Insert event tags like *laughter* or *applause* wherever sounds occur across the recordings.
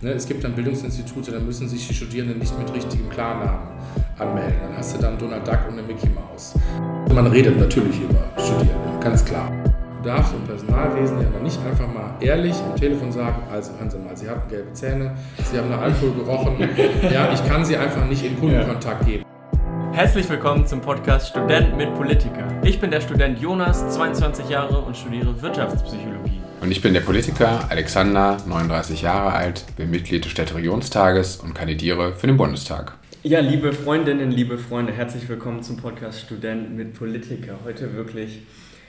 Ne, es gibt dann Bildungsinstitute, da müssen sich die Studierenden nicht mit richtigem Klarnamen anmelden. Dann hast du dann Donald Duck und eine Mickey Maus. Man redet natürlich über Studierende, ganz klar. Du darfst im Personalwesen ja nicht einfach mal ehrlich am Telefon sagen, also hören Sie mal, Sie hatten gelbe Zähne, Sie haben nach Alkohol gerochen, *laughs* ja, ich kann Sie einfach nicht in Kundenkontakt geben. Herzlich willkommen zum Podcast Student mit Politiker. Ich bin der Student Jonas, 22 Jahre und studiere Wirtschaftspsychologie. Und ich bin der Politiker Alexander, 39 Jahre alt, bin Mitglied des Städteregionstages und kandidiere für den Bundestag. Ja, liebe Freundinnen, liebe Freunde, herzlich willkommen zum Podcast Student mit Politiker. Heute wirklich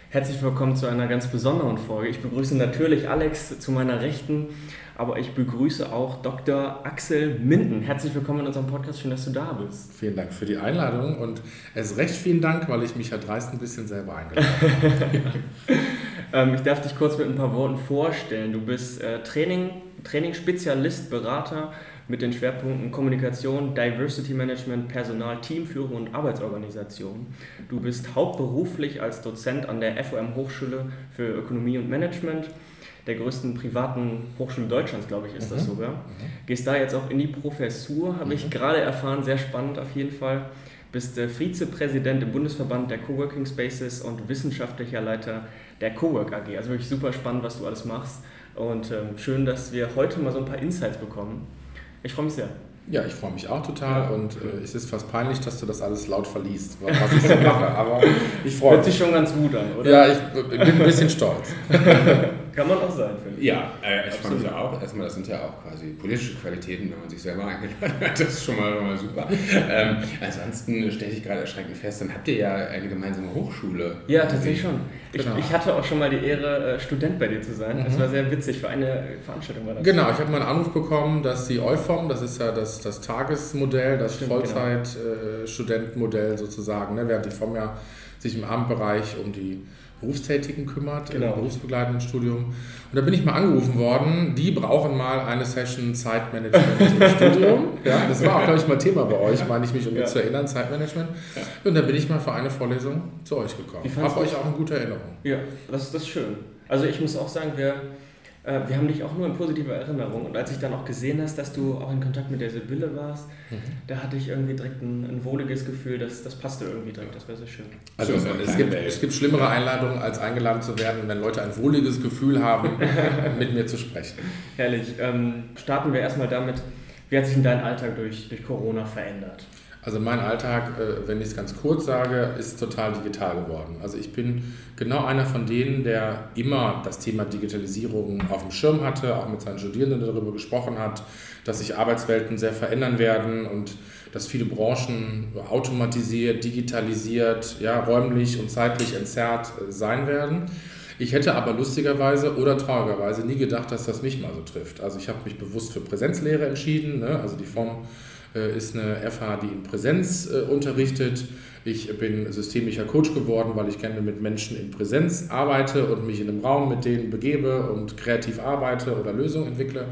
herzlich willkommen zu einer ganz besonderen Folge. Ich begrüße natürlich Alex zu meiner Rechten, aber ich begrüße auch Dr. Axel Minden. Herzlich willkommen in unserem Podcast, schön, dass du da bist. Vielen Dank für die Einladung und erst recht vielen Dank, weil ich mich ja dreist ein bisschen selber eingeladen habe. *laughs* Ähm, ich darf dich kurz mit ein paar Worten vorstellen. Du bist äh, Training, Trainingsspezialist, Berater mit den Schwerpunkten Kommunikation, Diversity Management, Personal, Teamführung und Arbeitsorganisation. Du bist hauptberuflich als Dozent an der FOM Hochschule für Ökonomie und Management, der größten privaten Hochschule Deutschlands, glaube ich, ist mhm. das sogar. Mhm. Gehst da jetzt auch in die Professur, habe mhm. ich gerade erfahren, sehr spannend auf jeden Fall. Bist äh, Vizepräsident im Bundesverband der Coworking Spaces und wissenschaftlicher Leiter der Cowork AG. Also wirklich super spannend, was du alles machst. Und ähm, schön, dass wir heute mal so ein paar Insights bekommen. Ich freue mich sehr. Ja, ich freue mich auch total ja, und äh, es ist fast peinlich, dass du das alles laut verliest, was ich so mache, aber ich freue mich. Hört sich schon ganz gut an, oder? Ja, ich bin ein bisschen stolz. *laughs* Kann man auch sein, finde ich. Ja, äh, ich freue mich auch. Erstmal, das sind ja auch quasi politische Qualitäten, wenn man sich selber eingeladen hat. Das ist schon mal, schon mal super. Ähm, ansonsten stelle ich gerade erschreckend fest, dann habt ihr ja eine gemeinsame Hochschule. Ja, tatsächlich schon. Ich, genau. ich hatte auch schon mal die Ehre, äh, Student bei dir zu sein. Das mhm. war sehr witzig. Für eine Veranstaltung war das. Genau, ich habe mal einen Anruf bekommen, dass die EUFOM, das ist ja das, das Tagesmodell, das Vollzeit-Studentenmodell genau. äh, sozusagen, ne, während die FOM ja sich im Abendbereich um die Berufstätigen kümmert, genau. im berufsbegleitenden Studium. Und da bin ich mal angerufen worden, die brauchen mal eine Session Zeitmanagement im *laughs* Studium. Ja, das war auch, glaube ich, mal Thema bei euch, meine ich mich, um ja. mich zu erinnern, Zeitmanagement. Ja. Und da bin ich mal für eine Vorlesung zu euch gekommen. Habe euch auch eine gute Erinnerung. Ja, das ist das schön. Also ich muss auch sagen, wir äh, wir haben dich auch nur in positiver Erinnerung. Und als ich dann auch gesehen hast, dass du auch in Kontakt mit der Sibylle warst, mhm. da hatte ich irgendwie direkt ein, ein wohliges Gefühl, dass das passte irgendwie direkt, das wäre so schön. Also es, es, gibt, es gibt schlimmere Einladungen, als eingeladen zu werden, wenn Leute ein wohliges Gefühl haben, *laughs* mit mir zu sprechen. Herrlich. Ähm, starten wir erstmal damit, wie hat sich denn dein Alltag durch, durch Corona verändert? Also mein Alltag, äh, wenn ich es ganz kurz sage, ist total digital geworden. Also ich bin genau einer von denen, der immer das Thema Digitalisierung auf dem Schirm hatte, auch mit seinen Studierenden darüber gesprochen hat, dass sich Arbeitswelten sehr verändern werden und dass viele Branchen automatisiert, digitalisiert, ja, räumlich und zeitlich entzerrt äh, sein werden. Ich hätte aber lustigerweise oder traurigerweise nie gedacht, dass das mich mal so trifft. Also ich habe mich bewusst für Präsenzlehre entschieden, ne? also die Form ist eine FH, die in Präsenz äh, unterrichtet. Ich bin systemischer Coach geworden, weil ich gerne mit Menschen in Präsenz arbeite und mich in einem Raum mit denen begebe und kreativ arbeite oder Lösungen entwickle.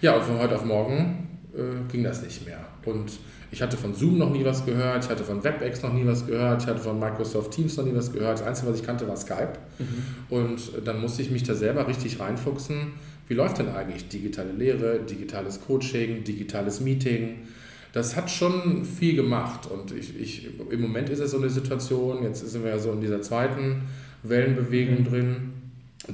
Ja, und von heute auf morgen äh, ging das nicht mehr. Und ich hatte von Zoom noch nie was gehört, ich hatte von WebEx noch nie was gehört, ich hatte von Microsoft Teams noch nie was gehört. Das Einzige, was ich kannte, war Skype. Mhm. Und dann musste ich mich da selber richtig reinfuchsen. Wie läuft denn eigentlich digitale Lehre, digitales Coaching, digitales Meeting? Das hat schon viel gemacht. Und ich, ich, im Moment ist es so eine Situation, jetzt sind wir ja so in dieser zweiten Wellenbewegung mhm. drin,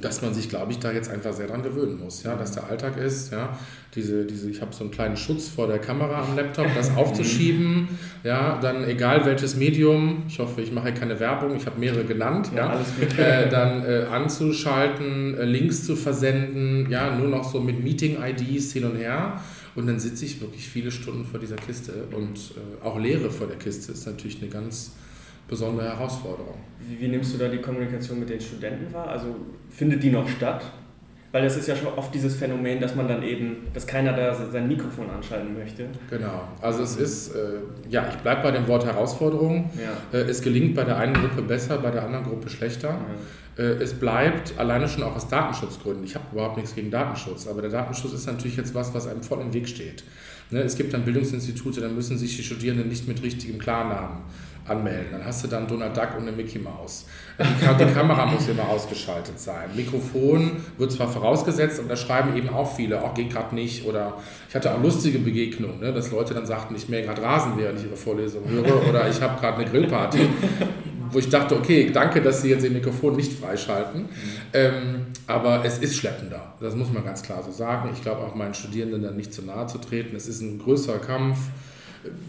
dass man sich, glaube ich, da jetzt einfach sehr dran gewöhnen muss, ja, dass der Alltag ist, ja, diese, diese, ich habe so einen kleinen Schutz vor der Kamera am Laptop, das *laughs* aufzuschieben, ja, dann egal welches Medium, ich hoffe, ich mache keine Werbung, ich habe mehrere genannt, ja, ja äh, dann äh, anzuschalten, äh, Links zu versenden, ja, nur noch so mit Meeting-IDs hin und her und dann sitze ich wirklich viele Stunden vor dieser Kiste und äh, auch Lehre vor der Kiste ist natürlich eine ganz besondere Herausforderung. Wie, wie, nimmst du da die Kommunikation mit den Studenten wahr? Also findet die noch statt? Weil das ist ja schon oft dieses Phänomen, dass man dann eben, dass keiner da sein Mikrofon anschalten möchte. Genau. Also es ist, äh, ja, ich bleibe bei dem Wort Herausforderung. Ja. Äh, es gelingt bei der einen Gruppe besser, bei der anderen Gruppe schlechter. Ja. Äh, es bleibt alleine schon auch aus Datenschutzgründen. Ich habe überhaupt nichts gegen Datenschutz, aber der Datenschutz ist natürlich jetzt was, was einem voll im Weg steht. Ne, es gibt dann Bildungsinstitute, da müssen sich die Studierenden nicht mit richtigem Klarnamen anmelden. Dann hast du dann Donald Duck und eine Mickey Mouse. Die, die Kamera muss immer ausgeschaltet sein. Mikrofon wird zwar vorausgesetzt, aber da schreiben eben auch viele, auch geht gerade nicht. Oder ich hatte auch lustige Begegnungen, ne, dass Leute dann sagten, ich mähe gerade Rasen, während ich ihre Vorlesung höre. *laughs* Oder ich habe gerade eine Grillparty. Wo ich dachte, okay, danke, dass Sie jetzt Ihr Mikrofon nicht freischalten. Mhm. Ähm, aber es ist schleppender. Das muss man ganz klar so sagen. Ich glaube auch meinen Studierenden dann nicht zu nahe zu treten. Es ist ein größerer Kampf.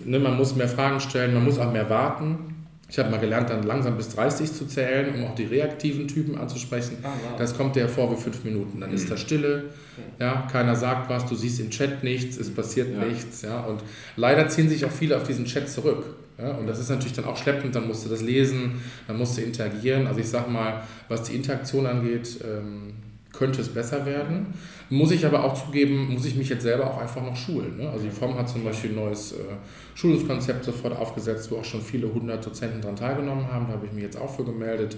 Ne, man muss mehr Fragen stellen, man muss auch mehr warten. Ich habe mal gelernt, dann langsam bis 30 zu zählen, um auch die reaktiven Typen anzusprechen. Ah, wow. Das kommt dir vor wie fünf Minuten. Dann ist da Stille, ja, keiner sagt was, du siehst im Chat nichts, es passiert ja. nichts. Ja, und leider ziehen sich auch viele auf diesen Chat zurück. Ja, und das ist natürlich dann auch schleppend, dann musst du das lesen, dann musst du interagieren. Also ich sage mal, was die Interaktion angeht, ähm, könnte es besser werden. Muss ich aber auch zugeben, muss ich mich jetzt selber auch einfach noch schulen. Ne? Also die FOM hat zum Beispiel ein neues äh, Schulungskonzept sofort aufgesetzt, wo auch schon viele hundert Dozenten daran teilgenommen haben. Da habe ich mich jetzt auch für gemeldet,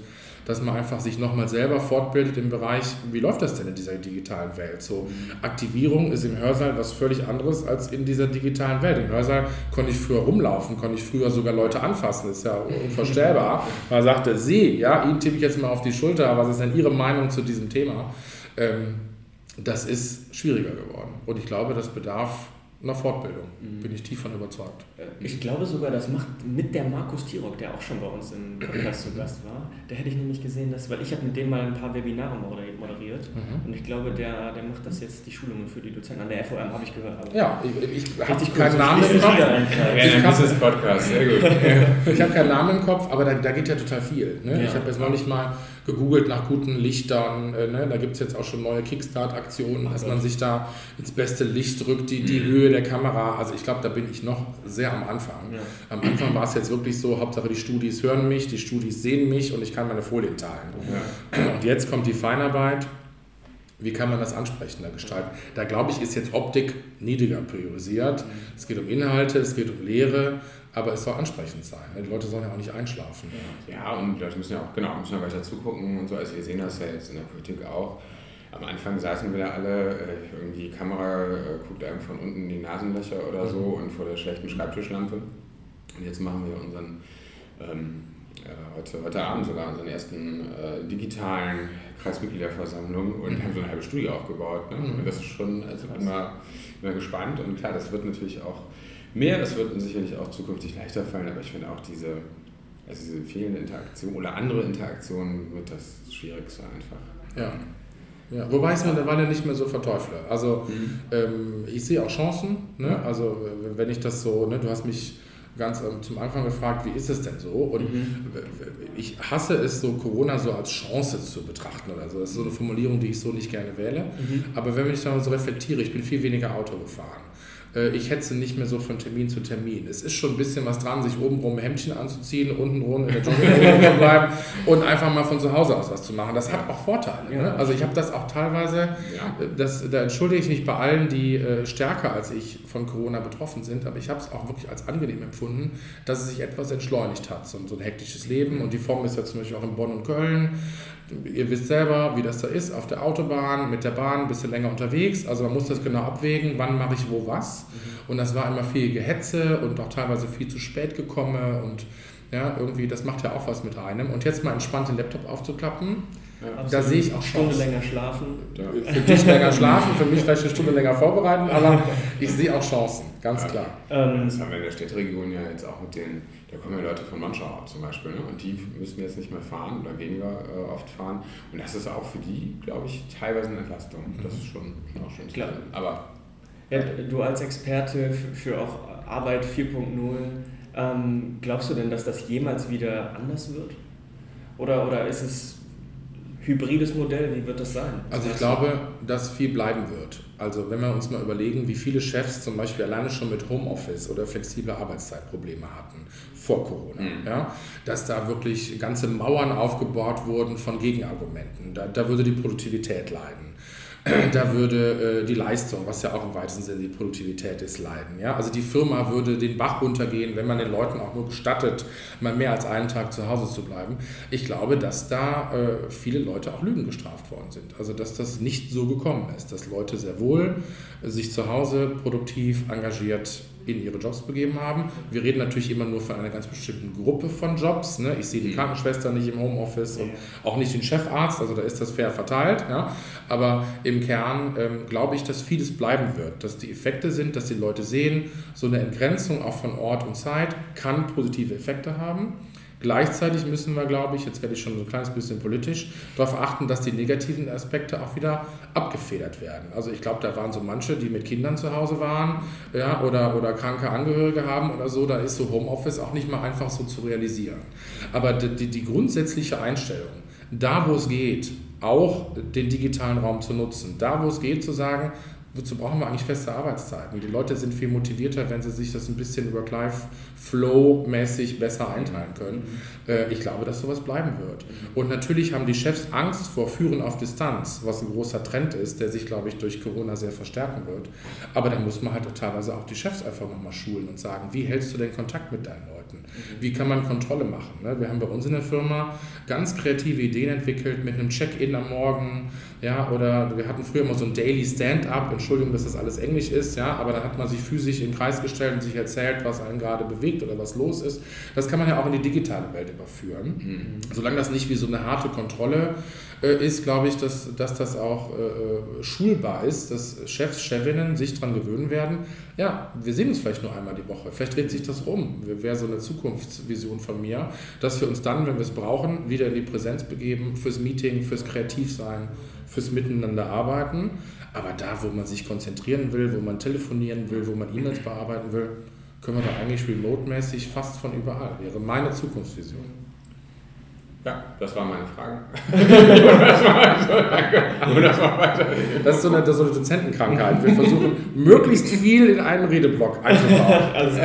dass man einfach sich nochmal selber fortbildet im Bereich, wie läuft das denn in dieser digitalen Welt? So Aktivierung ist im Hörsaal was völlig anderes als in dieser digitalen Welt. Im Hörsaal konnte ich früher rumlaufen, konnte ich früher sogar Leute anfassen. Ist ja unvorstellbar. Man sagte, Sie, ja, Ihnen tippe ich jetzt mal auf die Schulter, was ist denn Ihre Meinung zu diesem Thema? Ähm, das ist schwieriger geworden. Und ich glaube, das bedarf einer Fortbildung. Mhm. Bin ich tief von überzeugt. Ich glaube sogar, das macht mit der Markus Tirok, der auch schon bei uns im *clears throat* Podcast zu Gast war. Da hätte ich nämlich gesehen, dass, weil ich habe mit dem mal ein paar Webinare moderiert mhm. und ich glaube, der, der macht das jetzt die Schulungen für die Dozenten. An der FOM habe ich gehört. ja, ich, ich habe keinen Namen im Kopf. Das ist Podcast, sehr gut. *laughs* ich habe keinen Namen im Kopf, aber da, da geht ja total viel. Ne? Ja. Ich habe jetzt noch nicht mal gegoogelt nach guten Lichtern. Äh, ne? Da gibt es jetzt auch schon neue Kickstart-Aktionen, dass man sich da ins beste Licht drückt, die, die mhm. Höhe der Kamera. Also ich glaube, da bin ich noch sehr am Anfang. Ja. Am Anfang war es jetzt wirklich so, Hauptsache die Studis hören mich, die Studis sehen mich und ich kann meine Folien teilen. Ja. Und jetzt kommt die Feinarbeit. Wie kann man das ansprechender gestalten? Da glaube ich, ist jetzt Optik niedriger priorisiert. Mhm. Es geht um Inhalte, es geht um Lehre aber es soll ansprechend sein. Die Leute sollen ja auch nicht einschlafen. Ja, und die Leute müssen ja auch genau, müssen ja weiter zugucken und so. Also wir sehen das ja jetzt in der Politik auch. Am Anfang saßen wir da alle, äh, irgendwie die Kamera äh, guckt einem von unten in die Nasenlöcher oder so mhm. und vor der schlechten Schreibtischlampe. Und jetzt machen wir unseren, ähm, äh, heute, heute Abend sogar unseren ersten äh, digitalen Kreismitgliederversammlung und mhm. haben so eine halbe Studie aufgebaut. Ne? Mhm. Und das ist schon, also bin mal gespannt und klar, das wird natürlich auch mehr. Das wird uns sicherlich auch zukünftig leichter fallen, aber ich finde auch diese, also diese fehlende Interaktion oder andere Interaktionen wird das Schwierigste einfach. Ja. Ja, wobei ich es mittlerweile nicht mehr so verteufle. Also mhm. ähm, ich sehe auch Chancen. Ne? Also wenn ich das so, ne, du hast mich ganz ähm, zum Anfang gefragt, wie ist es denn so? Und mhm. ich hasse es, so Corona so als Chance zu betrachten oder so. Das ist so eine Formulierung, die ich so nicht gerne wähle. Mhm. Aber wenn ich dann so reflektiere, ich bin viel weniger Auto gefahren. Äh, ich hetze nicht mehr so von Termin zu Termin. Es ist schon ein bisschen was dran, sich obenrum ein Hemdchen anzuziehen, untenrum in der Jogginghose *laughs* zu bleiben und einfach mal von zu Hause aus was zu machen. Das hat auch Vorteile. Ne? Also ich habe das auch teilweise, äh, das, da entschuldige ich mich bei allen, die äh, stärker als ich von Corona betroffen sind, aber ich habe es auch wirklich als angenehm empfunden, dass es sich etwas entschleunigt hat. So, so ein hektisches Leben und die Form ist ja zum Beispiel auch in Bonn und Köln ihr wisst selber, wie das da ist, auf der Autobahn, mit der Bahn ein bisschen länger unterwegs. Also man muss das genau abwägen, wann mache ich wo was. Mhm. Und das war immer viel Gehetze und auch teilweise viel zu spät gekommen und ja, irgendwie, das macht ja auch was mit einem. Und jetzt mal entspannt den Laptop aufzuklappen, ja, da sehe ich auch Stunde länger schlafen. Für dich länger *laughs* schlafen, für mich vielleicht eine Stunde länger vorbereiten, aber *laughs* ich sehe auch Chancen, ganz ja, klar. Ähm, das haben wir in der Städteregion ja jetzt auch mit den, da kommen ja Leute von Manschau zum Beispiel, ne? und die müssen jetzt nicht mehr fahren oder weniger äh, oft fahren. Und das ist auch für die, glaube ich, teilweise eine Entlastung. Das ist schon, auch schon klar. Aber ja, du als Experte für auch Arbeit 4.0, ähm, glaubst du denn, dass das jemals wieder anders wird? Oder, oder ist es hybrides Modell? Wie wird das sein? Also ich glaube, dass viel bleiben wird. Also wenn wir uns mal überlegen, wie viele Chefs zum Beispiel alleine schon mit Homeoffice oder flexible Arbeitszeitprobleme hatten vor Corona, mhm. ja, dass da wirklich ganze Mauern aufgebaut wurden von Gegenargumenten. Da, da würde die Produktivität leiden. *clears throat* da würde äh, die Leistung, was ja auch im weitesten Sinne die Produktivität ist, leiden. Ja? Also die Firma würde den Bach runtergehen, wenn man den Leuten auch nur gestattet, mal mehr als einen Tag zu Hause zu bleiben. Ich glaube, dass da äh, viele Leute auch Lügen gestraft worden sind. Also dass das nicht so gekommen ist, dass Leute sehr wohl sich zu Hause produktiv engagiert in ihre Jobs begeben haben. Wir reden natürlich immer nur von einer ganz bestimmten Gruppe von Jobs. Ne? Ich sehe die mhm. Krankenschwester nicht im Homeoffice und auch nicht den Chefarzt, also da ist das fair verteilt. Ja? Aber im Kern ähm, glaube ich, dass vieles bleiben wird, dass die Effekte sind, dass die Leute sehen, so eine Entgrenzung auch von Ort und Zeit kann positive Effekte haben. Gleichzeitig müssen wir, glaube ich, jetzt werde ich schon so ein kleines bisschen politisch, darauf achten, dass die negativen Aspekte auch wieder abgefedert werden. Also ich glaube, da waren so manche, die mit Kindern zu Hause waren ja, oder, oder kranke Angehörige haben oder so, da ist so Homeoffice auch nicht mal einfach so zu realisieren. Aber die, die grundsätzliche Einstellung, da wo es geht, auch den digitalen Raum zu nutzen, da wo es geht, zu sagen, wozu brauchen wir eigentlich feste Arbeitszeiten? Die Leute sind viel motivierter, wenn sie sich das ein bisschen Work-Life-Flow-mäßig besser einteilen können. Mhm. Äh, ich glaube, dass sowas bleiben wird. Und natürlich haben die Chefs Angst vor Führen auf Distanz, was ein großer Trend ist, der sich, glaube ich, durch Corona sehr verstärken wird. Aber dann muss man halt teilweise auch die Chefs einfach nochmal schulen und sagen, wie hältst du den Kontakt mit deinen Leuten? Mhm. Wie kann man Kontrolle machen? Ne? Wir haben bei uns in der Firma ganz kreative Ideen entwickelt mit einem Check-in am Morgen, ja, oder wir hatten früher immer so ein Daily Stand-up, Entschuldigung, dass das alles Englisch ist, ja, aber da hat man sich physisch in den Kreis gestellt und sich erzählt, was einen gerade bewegt oder was los ist. Das kann man ja auch in die digitale Welt überführen. Mhm. Solange das nicht wie so eine harte Kontrolle äh, ist, glaube ich, dass, dass das auch äh, äh, schulbar ist, dass Chefs, Chefinnen sich daran gewöhnen werden, ja, wir sehen uns vielleicht nur einmal die Woche, vielleicht dreht sich das rum, wäre so eine Zukunftsvision von mir, dass wir uns dann, wenn wir es brauchen, wieder in die Präsenz begeben, fürs Meeting, fürs Kreativsein, fürs Miteinander arbeiten, aber da, wo man sich konzentrieren will, wo man telefonieren will, wo man E-Mails bearbeiten will, können wir da eigentlich remote-mäßig fast von überall, wäre meine Zukunftsvision. Ja, das waren meine Fragen. *laughs* das, ist so eine, das ist so eine Dozentenkrankheit. Wir versuchen, möglichst viel in einen Redeblock einzubauen. *laughs* also,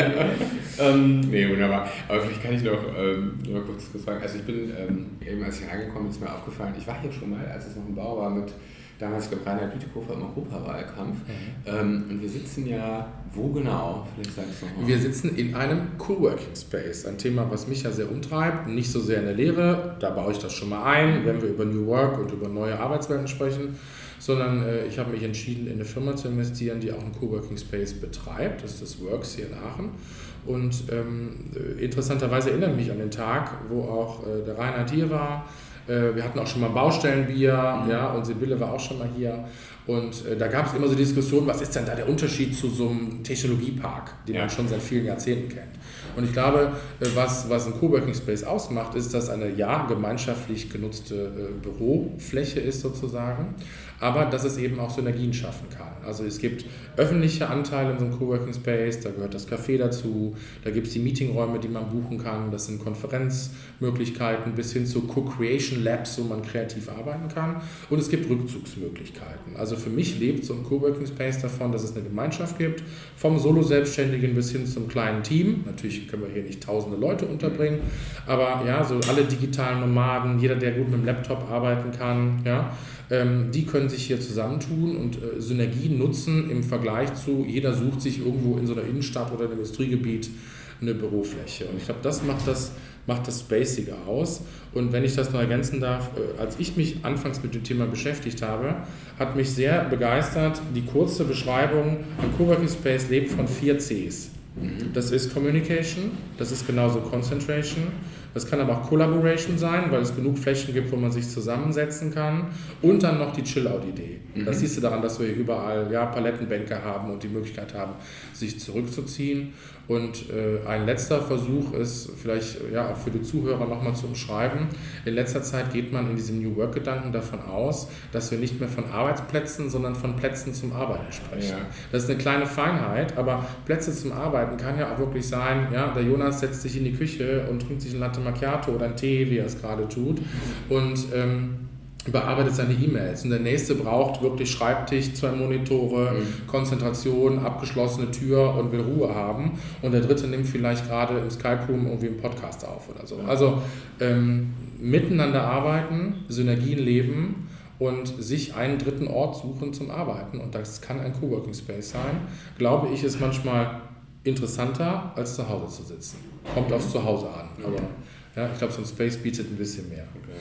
ähm, nee, wunderbar. Aber vielleicht kann ich noch, ähm, noch kurz fragen. Also ich bin ähm, eben, als ich angekommen bin, ist mir aufgefallen, ich war hier schon mal, als es noch ein Bau war, mit damals, ich glaube, Reinhard Bütikofer im Europawahlkampf. Mhm. Ähm, und wir sitzen ja, wo genau? Vielleicht sagst du nochmal. Wir sitzen in einem Coworking Space. Ein Thema, was mich ja sehr umtreibt. Nicht so sehr in der Lehre, da baue ich das schon mal ein, wenn wir über New Work und über neue Arbeitswelten sprechen. Sondern äh, ich habe mich entschieden, in eine Firma zu investieren, die auch einen Coworking Space betreibt. Das ist das Works hier in Aachen. Und ähm, interessanterweise erinnere ich mich an den Tag, wo auch äh, der Reinhard hier war äh, wir hatten auch schon mal Baustellenbier, mhm. ja, und Sibylle war auch schon mal hier. Und äh, da gab es immer so Diskussionen, was ist denn da der Unterschied zu so einem Technologiepark, den ja. man schon seit vielen Jahrzehnten kennt. Und ich glaube, äh, was, was ein Coworking Space ausmacht, ist, dass eine ja gemeinschaftlich genutzte äh, Bürofläche ist sozusagen, aber dass es eben auch Synergien schaffen kann. Also es gibt öffentliche Anteile in so einem Coworking Space, da gehört das Café dazu, da gibt es die Meetingräume, die man buchen kann, das sind Konferenzmöglichkeiten bis hin zu Co-Creation Labs, wo man kreativ arbeiten kann und es gibt Rückzugsmöglichkeiten. Also für mich lebt so ein Coworking Space davon, dass es eine Gemeinschaft gibt, vom Solo-Selbstständigen bis hin zum kleinen Team. Natürlich können wir hier nicht tausende Leute unterbringen, aber ja, so alle digitalen Nomaden, jeder, der gut mit dem Laptop arbeiten kann, ja, die können sich hier zusammentun und äh, Synergien nutzen im Vergleich zu, jeder sucht sich irgendwo in so einer Innenstadt oder einem Industriegebiet eine Bürofläche. Und ich glaube, das macht das, macht das spaciger aus. Und wenn ich das noch ergänzen darf, äh, als ich mich anfangs mit dem Thema beschäftigt habe, hat mich sehr begeistert die kurze Beschreibung, ein Coworking Space lebt von vier Cs. Mhm. Das ist Communication, das ist genauso Concentration, das kann aber auch Collaboration sein, weil es genug Flächen gibt, wo man sich zusammensetzen kann. Und dann noch die Chill-Out-Idee. Mhm. Das siehst du daran, dass wir hier überall ja, Palettenbänke haben und die Möglichkeit haben, sich zurückzuziehen. Und äh, ein letzter Versuch ist vielleicht ja auch für die Zuhörer nochmal zu umschreiben. In letzter Zeit geht man in diesem New Work-Gedanken davon aus, dass wir nicht mehr von Arbeitsplätzen, sondern von Plätzen zum Arbeiten sprechen. Ja. Das ist eine kleine Feinheit, aber Plätze zum Arbeiten kann ja auch wirklich sein, ja, der Jonas setzt sich in die Küche und trinkt sich ein Latte Macchiato oder einen Tee, wie er es gerade tut. Und ähm, bearbeitet seine E-Mails. Und der nächste braucht wirklich Schreibtisch, zwei Monitore, mhm. Konzentration, abgeschlossene Tür und will Ruhe haben. Und der dritte nimmt vielleicht gerade im Skype Room irgendwie einen Podcast auf oder so. Also ähm, miteinander arbeiten, Synergien leben und sich einen dritten Ort suchen zum Arbeiten. Und das kann ein Coworking Space sein. Glaube ich, ist manchmal interessanter, als zu Hause zu sitzen. Kommt aufs Zuhause an. Aber ja, ich glaube, so ein Space bietet ein bisschen mehr. Okay.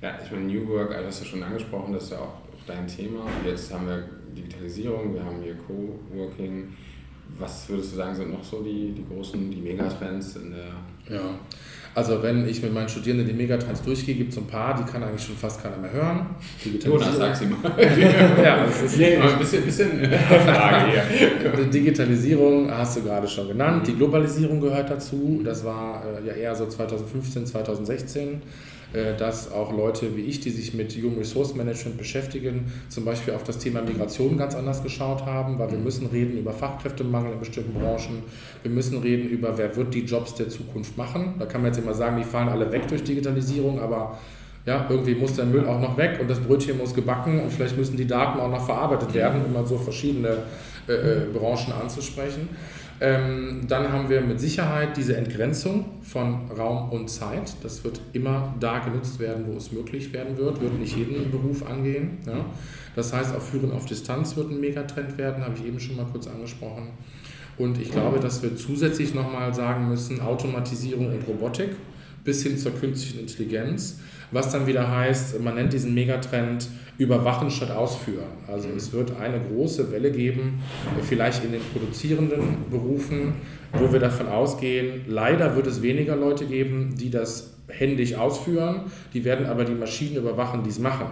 Ja, ich meine, New Work, also hast du schon angesprochen, das ist ja auch, auch dein Thema. Jetzt haben wir Digitalisierung, wir haben hier Coworking. Was würdest du sagen, sind noch so die, die großen, die Megatrends in der. Ja, also wenn ich mit meinen Studierenden die Megatrends durchgehe, gibt es ein paar, die kann eigentlich schon fast keiner mehr hören. Jonas, sag sie mal. *laughs* ja, das ist nee, ein bisschen, bisschen *laughs* Frage hier. Die Digitalisierung hast du gerade schon genannt. Die Globalisierung gehört dazu. Das war äh, ja eher so 2015, 2016 äh, dass auch Leute wie ich, die sich mit Human Resource Management beschäftigen, zum Beispiel auf das Thema Migration ganz anders geschaut haben, weil wir müssen reden über Fachkräftemangel in bestimmten Branchen, wir müssen reden über, wer wird die Jobs der Zukunft machen. Da kann man jetzt immer sagen, die fallen alle weg durch Digitalisierung, aber ja, irgendwie muss der Müll auch noch weg und das Brötchen muss gebacken und vielleicht müssen die Daten auch noch verarbeitet werden, um mal so verschiedene äh, äh Branchen anzusprechen. Ähm, dann haben wir mit Sicherheit diese Entgrenzung von Raum und Zeit. Das wird immer da genutzt werden, wo es möglich werden wird, wird nicht jeden Beruf angehen. Ja. Das heißt, auch Führen auf Distanz wird ein Megatrend werden, habe ich eben schon mal kurz angesprochen. Und ich glaube, dass wir zusätzlich nochmal sagen müssen, Automatisierung und Robotik bis hin zur künstlichen Intelligenz, was dann wieder heißt, man nennt diesen Megatrend überwachen statt ausführen. Also es wird eine große Welle geben, vielleicht in den produzierenden Berufen, wo wir davon ausgehen, leider wird es weniger Leute geben, die das händisch ausführen, die werden aber die Maschinen überwachen, die es machen.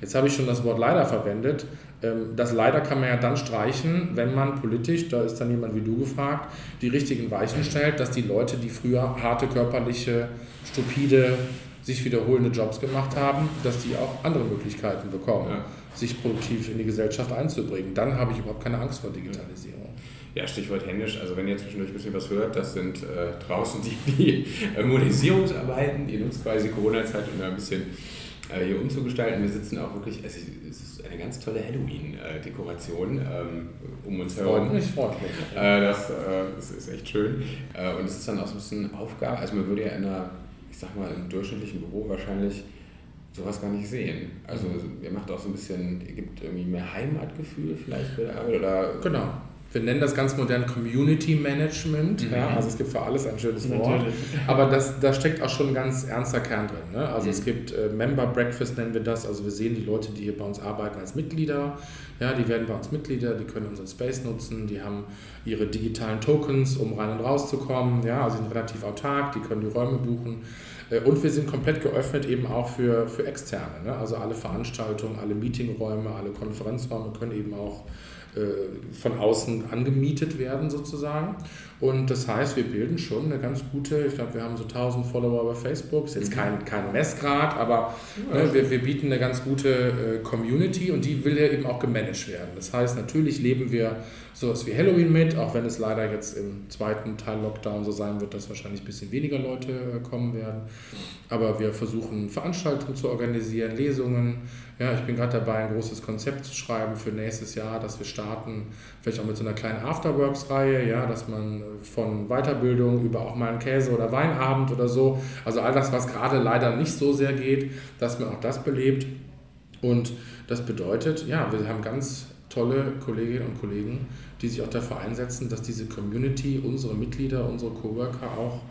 Jetzt habe ich schon das Wort leider verwendet. Ähm, das leider kann man ja dann streichen, wenn man politisch, da ist dann jemand wie du gefragt, die richtigen Weichen stellt, dass die Leute, die früher harte körperliche, stupide sich wiederholende Jobs gemacht haben, dass die auch andere Möglichkeiten bekommen, ja. sich produktiv in die Gesellschaft einzubringen. Dann habe ich überhaupt keine Angst vor Digitalisierung. Ja, Stichwort händisch. Also wenn ihr zwischendurch ein bisschen was hört, das sind äh, draußen die, die äh, Modernisierungsarbeiten. Ihr nutzt quasi Corona-Zeit, um da ein bisschen äh, hier umzugestalten. Wir sitzen auch wirklich, es ist eine ganz tolle Halloween-Dekoration ähm, um uns herum. Freut mich, freut mich. Äh, das, äh, das ist echt schön. Äh, und es ist dann auch so ein bisschen Aufgabe. Also man würde ja in einer ich sag mal, im durchschnittlichen Büro wahrscheinlich sowas gar nicht sehen. Also ihr macht auch so ein bisschen, ihr gibt irgendwie mehr Heimatgefühl vielleicht bei der Arbeit oder. Genau. Wir nennen das ganz modern Community Management. Mhm. Ja, also es gibt für alles ein schönes Wort. Aber das, da steckt auch schon ein ganz ernster Kern drin. Ne? Also mhm. es gibt äh, Member Breakfast nennen wir das. Also wir sehen die Leute, die hier bei uns arbeiten, als Mitglieder. Ja, die werden bei uns Mitglieder, die können unseren Space nutzen, die haben ihre digitalen Tokens, um rein und raus zu kommen. Ja, also sind relativ autark, die können die Räume buchen. Äh, und wir sind komplett geöffnet eben auch für, für Externe. Ne? Also alle Veranstaltungen, alle Meetingräume, alle Konferenzräume können eben auch von außen angemietet werden sozusagen. Und das heißt, wir bilden schon eine ganz gute, ich glaube, wir haben so 1000 Follower bei Facebook, ist jetzt mhm. kein, kein Messgrad, aber ne, wir, wir bieten eine ganz gute äh, Community und die will ja eben auch gemanagt werden. Das heißt, natürlich leben wir sowas wie Halloween mit, auch wenn es leider jetzt im zweiten Teil Lockdown so sein wird, dass wahrscheinlich ein bisschen weniger Leute äh, kommen werden. Aber wir versuchen Veranstaltungen zu organisieren, Lesungen, ja, ich bin gerade dabei, ein großes Konzept zu schreiben für nächstes Jahr, dass wir starten, vielleicht auch mit so einer kleinen Afterworks-Reihe, ja, dass man von Weiterbildung über auch mal einen Käse- oder Weinabend oder so, also all das, was gerade leider nicht so sehr geht, dass man auch das belebt. Und das bedeutet, ja, wir haben ganz tolle Kolleginnen und Kollegen, die sich auch dafür einsetzen, dass diese Community, unsere Mitglieder, unsere Coworker auch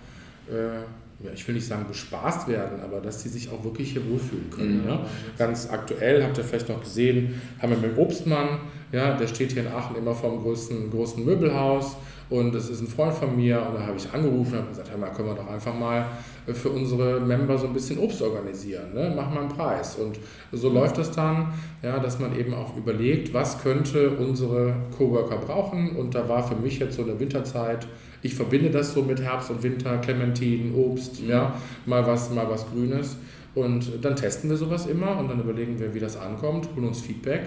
äh, ja, ich will nicht sagen bespaßt werden, aber dass sie sich auch wirklich hier wohlfühlen können. Mhm. Ja? Ganz aktuell, habt ihr vielleicht noch gesehen, haben wir mit dem Obstmann, ja, der steht hier in Aachen immer vor dem größten, großen Möbelhaus und das ist ein Freund von mir und da habe ich angerufen und habe gesagt, hör mal, können wir doch einfach mal für unsere Member so ein bisschen Obst organisieren, ne? mach mal einen Preis. Und so läuft das dann, ja, dass man eben auch überlegt, was könnte unsere Coworker brauchen und da war für mich jetzt so eine Winterzeit ich verbinde das so mit Herbst und Winter, Clementinen, Obst, mhm. ja, mal was, mal was Grünes. Und dann testen wir sowas immer und dann überlegen wir, wie das ankommt, holen uns Feedback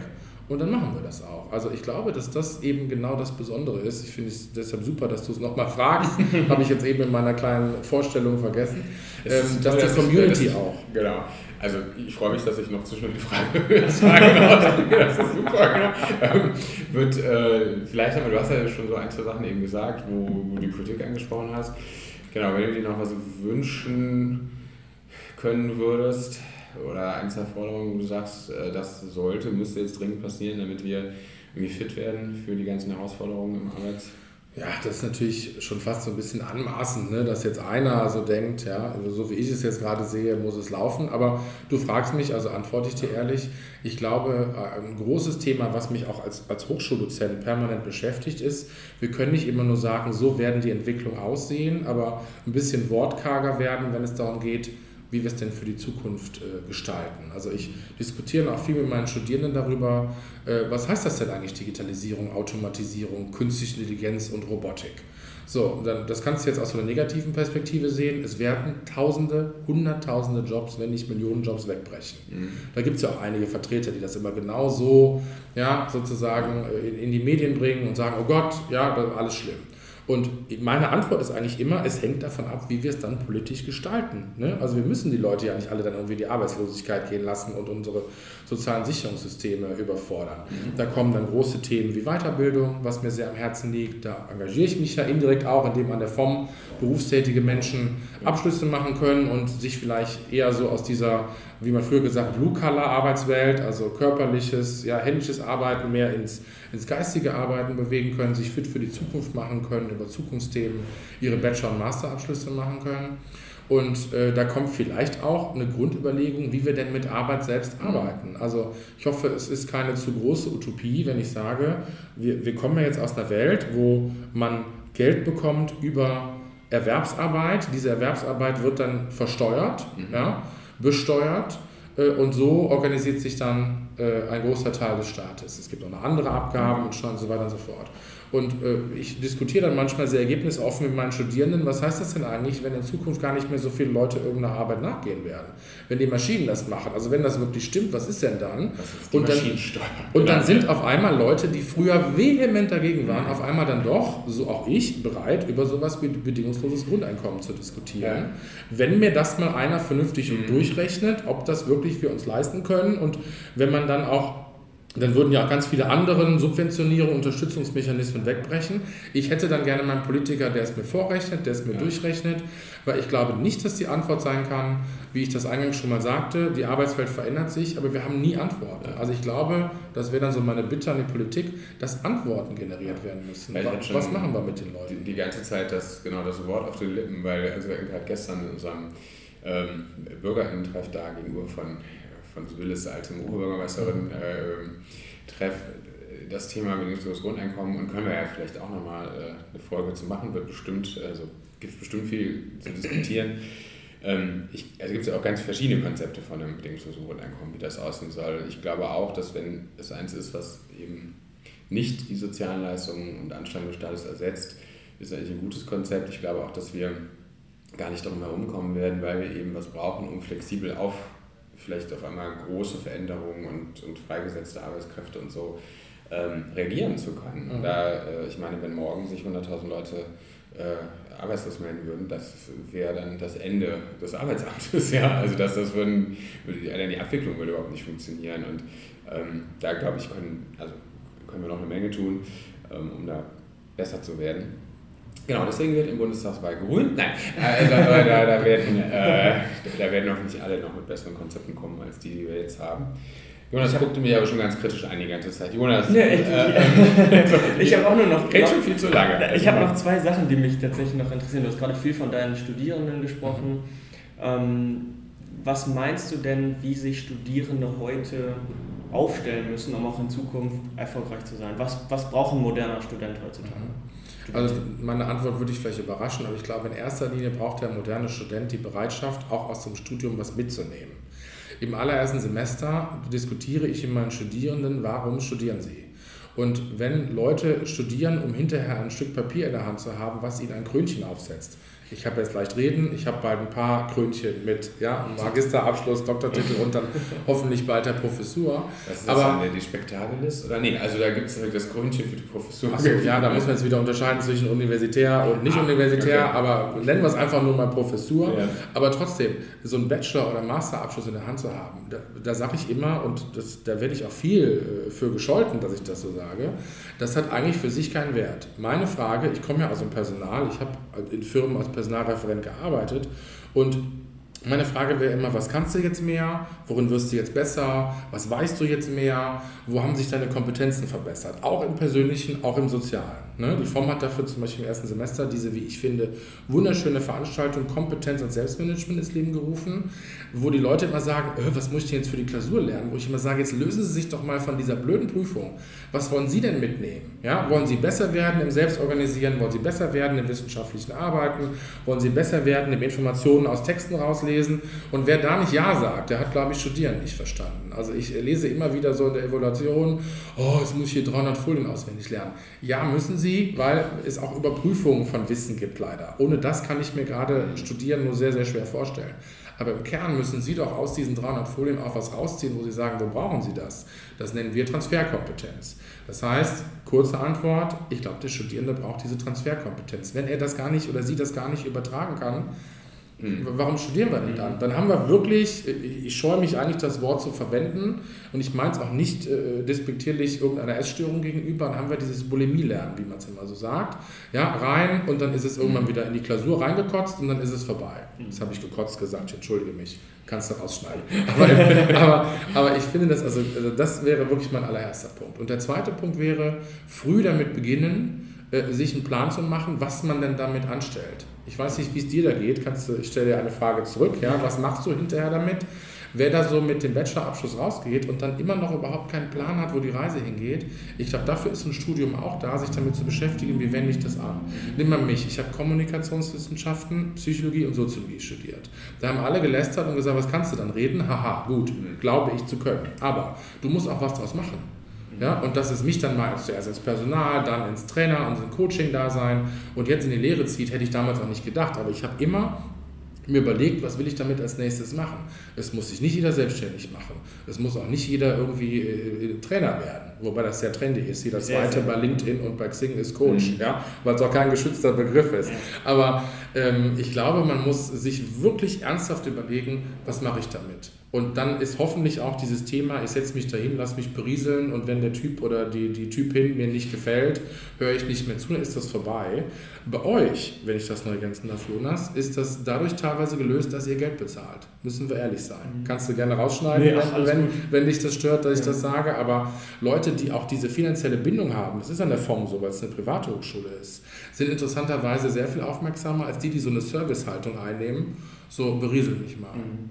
und dann machen wir das auch. Also ich glaube, dass das eben genau das Besondere ist. Ich finde es deshalb super, dass du es nochmal fragst. *laughs* Habe ich jetzt eben in meiner kleinen Vorstellung vergessen. Ähm, dass die Community das, auch. Genau. Also ich freue mich, dass ich noch zwischen die Frage sagen *laughs* Das ist super, genau. Ähm, wird, äh, vielleicht haben wir, du hast ja schon so ein, zwei Sachen eben gesagt, wo, wo du die Politik angesprochen hast. Genau, wenn du dir noch was wünschen können würdest oder ein, zwei Forderungen, wo du sagst, äh, das sollte, müsste jetzt dringend passieren, damit wir irgendwie fit werden für die ganzen Herausforderungen im Arbeits Ja, das ist natürlich schon fast so ein bisschen anmaßend, ne? dass jetzt einer so denkt, ja, also so wie ich es jetzt gerade sehe, muss es laufen. Aber du fragst mich, also antworte ich dir ehrlich, ich glaube, ein großes Thema, was mich auch als, als Hochschuldozent permanent beschäftigt, ist, wir können nicht immer nur sagen, so werden die Entwicklungen aussehen, aber ein bisschen wortkarger werden, wenn es darum geht, wie wir es denn für die Zukunft äh, gestalten. Also ich diskutiere auch viel mit meinen Studierenden darüber, äh, was heißt das denn eigentlich Digitalisierung, Automatisierung, künstliche Intelligenz und Robotik. So, dann, das kannst du jetzt aus so einer negativen Perspektive sehen. Es werden Tausende, Hunderttausende Jobs, wenn nicht Millionen Jobs wegbrechen. Mhm. Da gibt es ja auch einige Vertreter, die das immer genau so ja, sozusagen äh, in, in die Medien bringen und sagen, oh Gott, ja, alles schlimm. Und meine Antwort ist eigentlich immer, es hängt davon ab, wie wir es dann politisch gestalten. Ne? Also wir müssen die Leute ja nicht alle dann irgendwie die Arbeitslosigkeit gehen lassen und unsere sozialen Sicherungssysteme überfordern. Mhm. Da kommen dann große Themen wie Weiterbildung, was mir sehr am Herzen liegt. Da engagiere ich mich ja indirekt auch, indem an der FOM berufstätige Menschen Abschlüsse machen können und sich vielleicht eher so aus dieser, wie man früher gesagt, Blue-Color-Arbeitswelt, also körperliches, ja, händisches Arbeiten mehr ins, ins geistige Arbeiten bewegen können, sich fit für die Zukunft machen können, über Zukunftsthemen ihre Bachelor- und Masterabschlüsse machen können. Und äh, da kommt vielleicht auch eine Grundüberlegung, wie wir denn mit Arbeit selbst arbeiten. Also ich hoffe, es ist keine zu große Utopie, wenn ich sage, wir, wir kommen ja jetzt aus einer Welt, wo man Geld bekommt über Erwerbsarbeit. Diese Erwerbsarbeit wird dann versteuert, mhm. ja, besteuert äh, und so organisiert sich dann äh, ein großer Teil des Staates. Es gibt auch noch andere Abgaben und so weiter und so fort. Und äh, ich diskutiere dann manchmal sehr ergebnisoffen mit meinen Studierenden, was heißt das denn eigentlich, wenn in Zukunft gar nicht mehr so viele Leute irgendeiner Arbeit nachgehen werden? Wenn die Maschinen das machen, also wenn das wirklich stimmt, was ist denn dann? Ist und, dann und dann sind auf einmal Leute, die früher vehement dagegen waren, auf einmal dann doch, so auch ich, bereit, über sowas wie bedingungsloses Grundeinkommen zu diskutieren. Ja. Wenn mir das mal einer vernünftig mhm. durchrechnet, ob das wirklich wir uns leisten können und wenn man dann auch dann würden ja auch ganz viele andere Subventionierungen, Unterstützungsmechanismen wegbrechen. Ich hätte dann gerne meinen Politiker, der es mir vorrechnet, der es mir ja. durchrechnet, weil ich glaube nicht, dass die Antwort sein kann, wie ich das eingangs schon mal sagte, die Arbeitswelt verändert sich, aber wir haben nie Antworten. Also ich glaube, das wäre dann so meine Bitte an die Politik, dass Antworten generiert werden müssen. Was, was machen wir mit den Leuten? Die, die, ganze Zeit das, genau das Wort auf den Lippen, weil also gerade gestern in unserem ähm, Bürgerinnen-Treff da gegenüber von von Willis, alte Oberbürgermeisterin, äh, treff das Thema bedingungsloses Grundeinkommen und können wir ja vielleicht auch nochmal äh, eine Folge zu machen, wird bestimmt, also gibt bestimmt viel zu diskutieren. Ähm, ich, also gibt es ja auch ganz verschiedene Konzepte von einem bedingungslosen Grundeinkommen, wie das aussehen soll. Ich glaube auch, dass wenn es eins ist, was eben nicht die sozialen Leistungen und Anstrengungen des Staates ersetzt, ist eigentlich ein gutes Konzept. Ich glaube auch, dass wir gar nicht darum herumkommen werden, weil wir eben was brauchen, um flexibel auf vielleicht auf einmal große Veränderungen und, und freigesetzte Arbeitskräfte und so ähm, reagieren zu können. Mhm. Da, äh, ich meine, wenn morgen sich 100.000 Leute äh, arbeitslos melden würden, das wäre dann das Ende des Arbeitsamtes. *laughs* Ja? Also dass das würden, würde, die Abwicklung würde überhaupt nicht funktionieren. Und ähm, da glaube ich, können, also können wir noch eine Menge tun, ähm, um da besser zu werden. Genau, deswegen wird im Bundestagswahl grün. Nein, äh, da, da, da, werden, äh, da werden hoffentlich alle noch mit besseren Konzepten kommen, als die, die wir jetzt haben. Jonas guckte mich aber schon ganz kritisch an die ganze Zeit. Jonas, nee, ich, äh, *laughs* ich habe auch nur noch. Geht schon viel zu lange. Ich habe noch zwei Sachen, die mich tatsächlich noch interessieren. Du hast gerade viel von deinen Studierenden gesprochen. Ähm, was meinst du denn, wie sich Studierende heute aufstellen müssen, um auch in Zukunft erfolgreich zu sein? Was, was braucht ein moderner Student heutzutage? Mhm. Also meine Antwort würde ich vielleicht überraschen, aber ich glaube, in erster Linie braucht der moderne Student die Bereitschaft, auch aus dem Studium was mitzunehmen. Im allerersten Semester diskutiere ich mit meinen Studierenden, warum studieren sie? Und wenn Leute studieren, um hinterher ein Stück Papier in der Hand zu haben, was ihnen ein Krönchen aufsetzt, ich habe jetzt leicht reden, ich habe bald ein paar Krönchen mit ja, *laughs* Magisterabschluss, Doktortitel und dann *laughs* hoffentlich bald der Professur. Das ist Aber, das die Spektabilis? Oder nee, also da gibt es das Krönchen für die Professur. Achso, ja, da muss man jetzt wieder unterscheiden zwischen universitär und nicht ah, universitär, okay. aber nennen wir es einfach nur mal Professur. Ja. Aber trotzdem, so einen Bachelor- oder Masterabschluss in der Hand zu haben, da, da sage ich immer, und das, da werde ich auch viel äh, für gescholten, dass ich das so sage, das hat eigentlich für sich keinen Wert. Meine Frage, ich komme ja aus dem Personal, ich habe in Firmen als Personalreferent gearbeitet. Und Meine Frage wäre immer, was kannst du jetzt mehr? Worin wirst du jetzt besser? Was weißt du jetzt mehr? Wo haben sich deine Kompetenzen verbessert? Auch im persönlichen, auch im sozialen. Ne? Die Form hat dafür zum Beispiel im ersten Semester diese, wie ich finde, wunderschöne Veranstaltung Kompetenz und Selbstmanagement ins Leben gerufen, wo die Leute immer sagen, äh, was muss ich denn jetzt für die Klausur lernen? Wo ich immer sage, jetzt lösen Sie sich doch mal von dieser blöden Prüfung. Was wollen Sie denn mitnehmen? Ja? Wollen Sie besser werden im Selbstorganisieren? Wollen Sie besser werden im wissenschaftlichen Arbeiten? Wollen Sie besser werden im Informationen aus Texten rauslesen? Lesen. Und wer da nicht Ja sagt, der hat, glaube ich, Studieren nicht verstanden. Also ich lese immer wieder so in der Evaluation, oh, jetzt muss ich hier 300 Folien auswendig lernen. Ja, müssen Sie, weil es auch Überprüfungen von Wissen gibt, leider. Ohne das kann ich mir gerade Studieren nur sehr, sehr schwer vorstellen. Aber im Kern müssen Sie doch aus diesen 300 Folien auch was rausziehen, wo Sie sagen, wo brauchen Sie das? Das nennen wir Transferkompetenz. Das heißt, kurze Antwort, ich glaube, der Studierende braucht diese Transferkompetenz. Wenn er das gar nicht oder sie das gar nicht übertragen kann, Mhm. Warum studieren wir denn dann? Dann haben wir wirklich, ich scheue mich eigentlich, das Wort zu verwenden und ich meine es auch nicht äh, despektierlich irgendeiner Essstörung gegenüber, dann haben wir dieses Bulimie-Lernen, wie man es immer so sagt. Ja, rein und dann ist es irgendwann mhm. wieder in die Klausur reingekotzt und dann ist es vorbei. Das habe ich gekotzt gesagt, ich entschuldige mich, kannst du rausschneiden. *laughs* Aber, aber, aber ich finde das, also, also das wäre wirklich mein allererster Punkt. Und der zweite Punkt wäre, früh damit beginnen, äh, sich einen Plan zu machen, was man denn damit anstellt. Ich weiß nicht, wie es dir da geht. Kannst ich stelle dir eine Frage zurück. Ja? Was machst du hinterher damit? Wer da so mit dem Bachelorabschluss rausgeht und dann immer noch überhaupt keinen Plan hat, wo die Reise hingeht, ich glaube, dafür ist ein Studium auch da, sich damit zu beschäftigen, wie wende ich das an. Nimm mal mich, ich habe Kommunikationswissenschaften, Psychologie und Soziologie studiert. Da haben alle gelästert und gesagt, was kannst du dann reden? Haha, gut, glaube ich zu können. Aber du musst auch was draus machen. Ja, und dass es mich dann mal zuerst als Personal, dann ins Trainer und ins Coaching-Dasein und jetzt in die Lehre zieht, hätte ich damals auch nicht gedacht. Aber ich habe immer mir überlegt, was will ich damit als nächstes machen. Es muss sich nicht jeder selbstständig machen. Es muss auch nicht jeder irgendwie äh, äh Trainer werden, wobei das sehr trendy ist. Jeder zweite bei LinkedIn und bei Xing ist Coach, mhm. ja, weil es auch kein geschützter Begriff ist. Aber ähm, ich glaube, man muss sich wirklich ernsthaft überlegen, was mache ich damit. Und dann ist hoffentlich auch dieses Thema, ich setze mich dahin, lasse mich berieseln und wenn der Typ oder die, die Typin mir nicht gefällt, höre ich nicht mehr zu, dann ist das vorbei. Bei euch, wenn ich das neu ergänzen darf, Jonas, ist das dadurch teilweise gelöst, dass ihr Geld bezahlt. Müssen wir ehrlich sein. Mhm. Kannst du gerne rausschneiden, nee, ach, wenn, wenn, dich das stört, dass ich das sage. Aber Leute, die auch diese finanzielle Bindung haben, das ist an der Form so, weil es eine private Hochschule ist, sind interessanterweise sehr viel aufmerksamer als die, die so eine Servicehaltung einnehmen. So, beriesel mich mal. Mhm.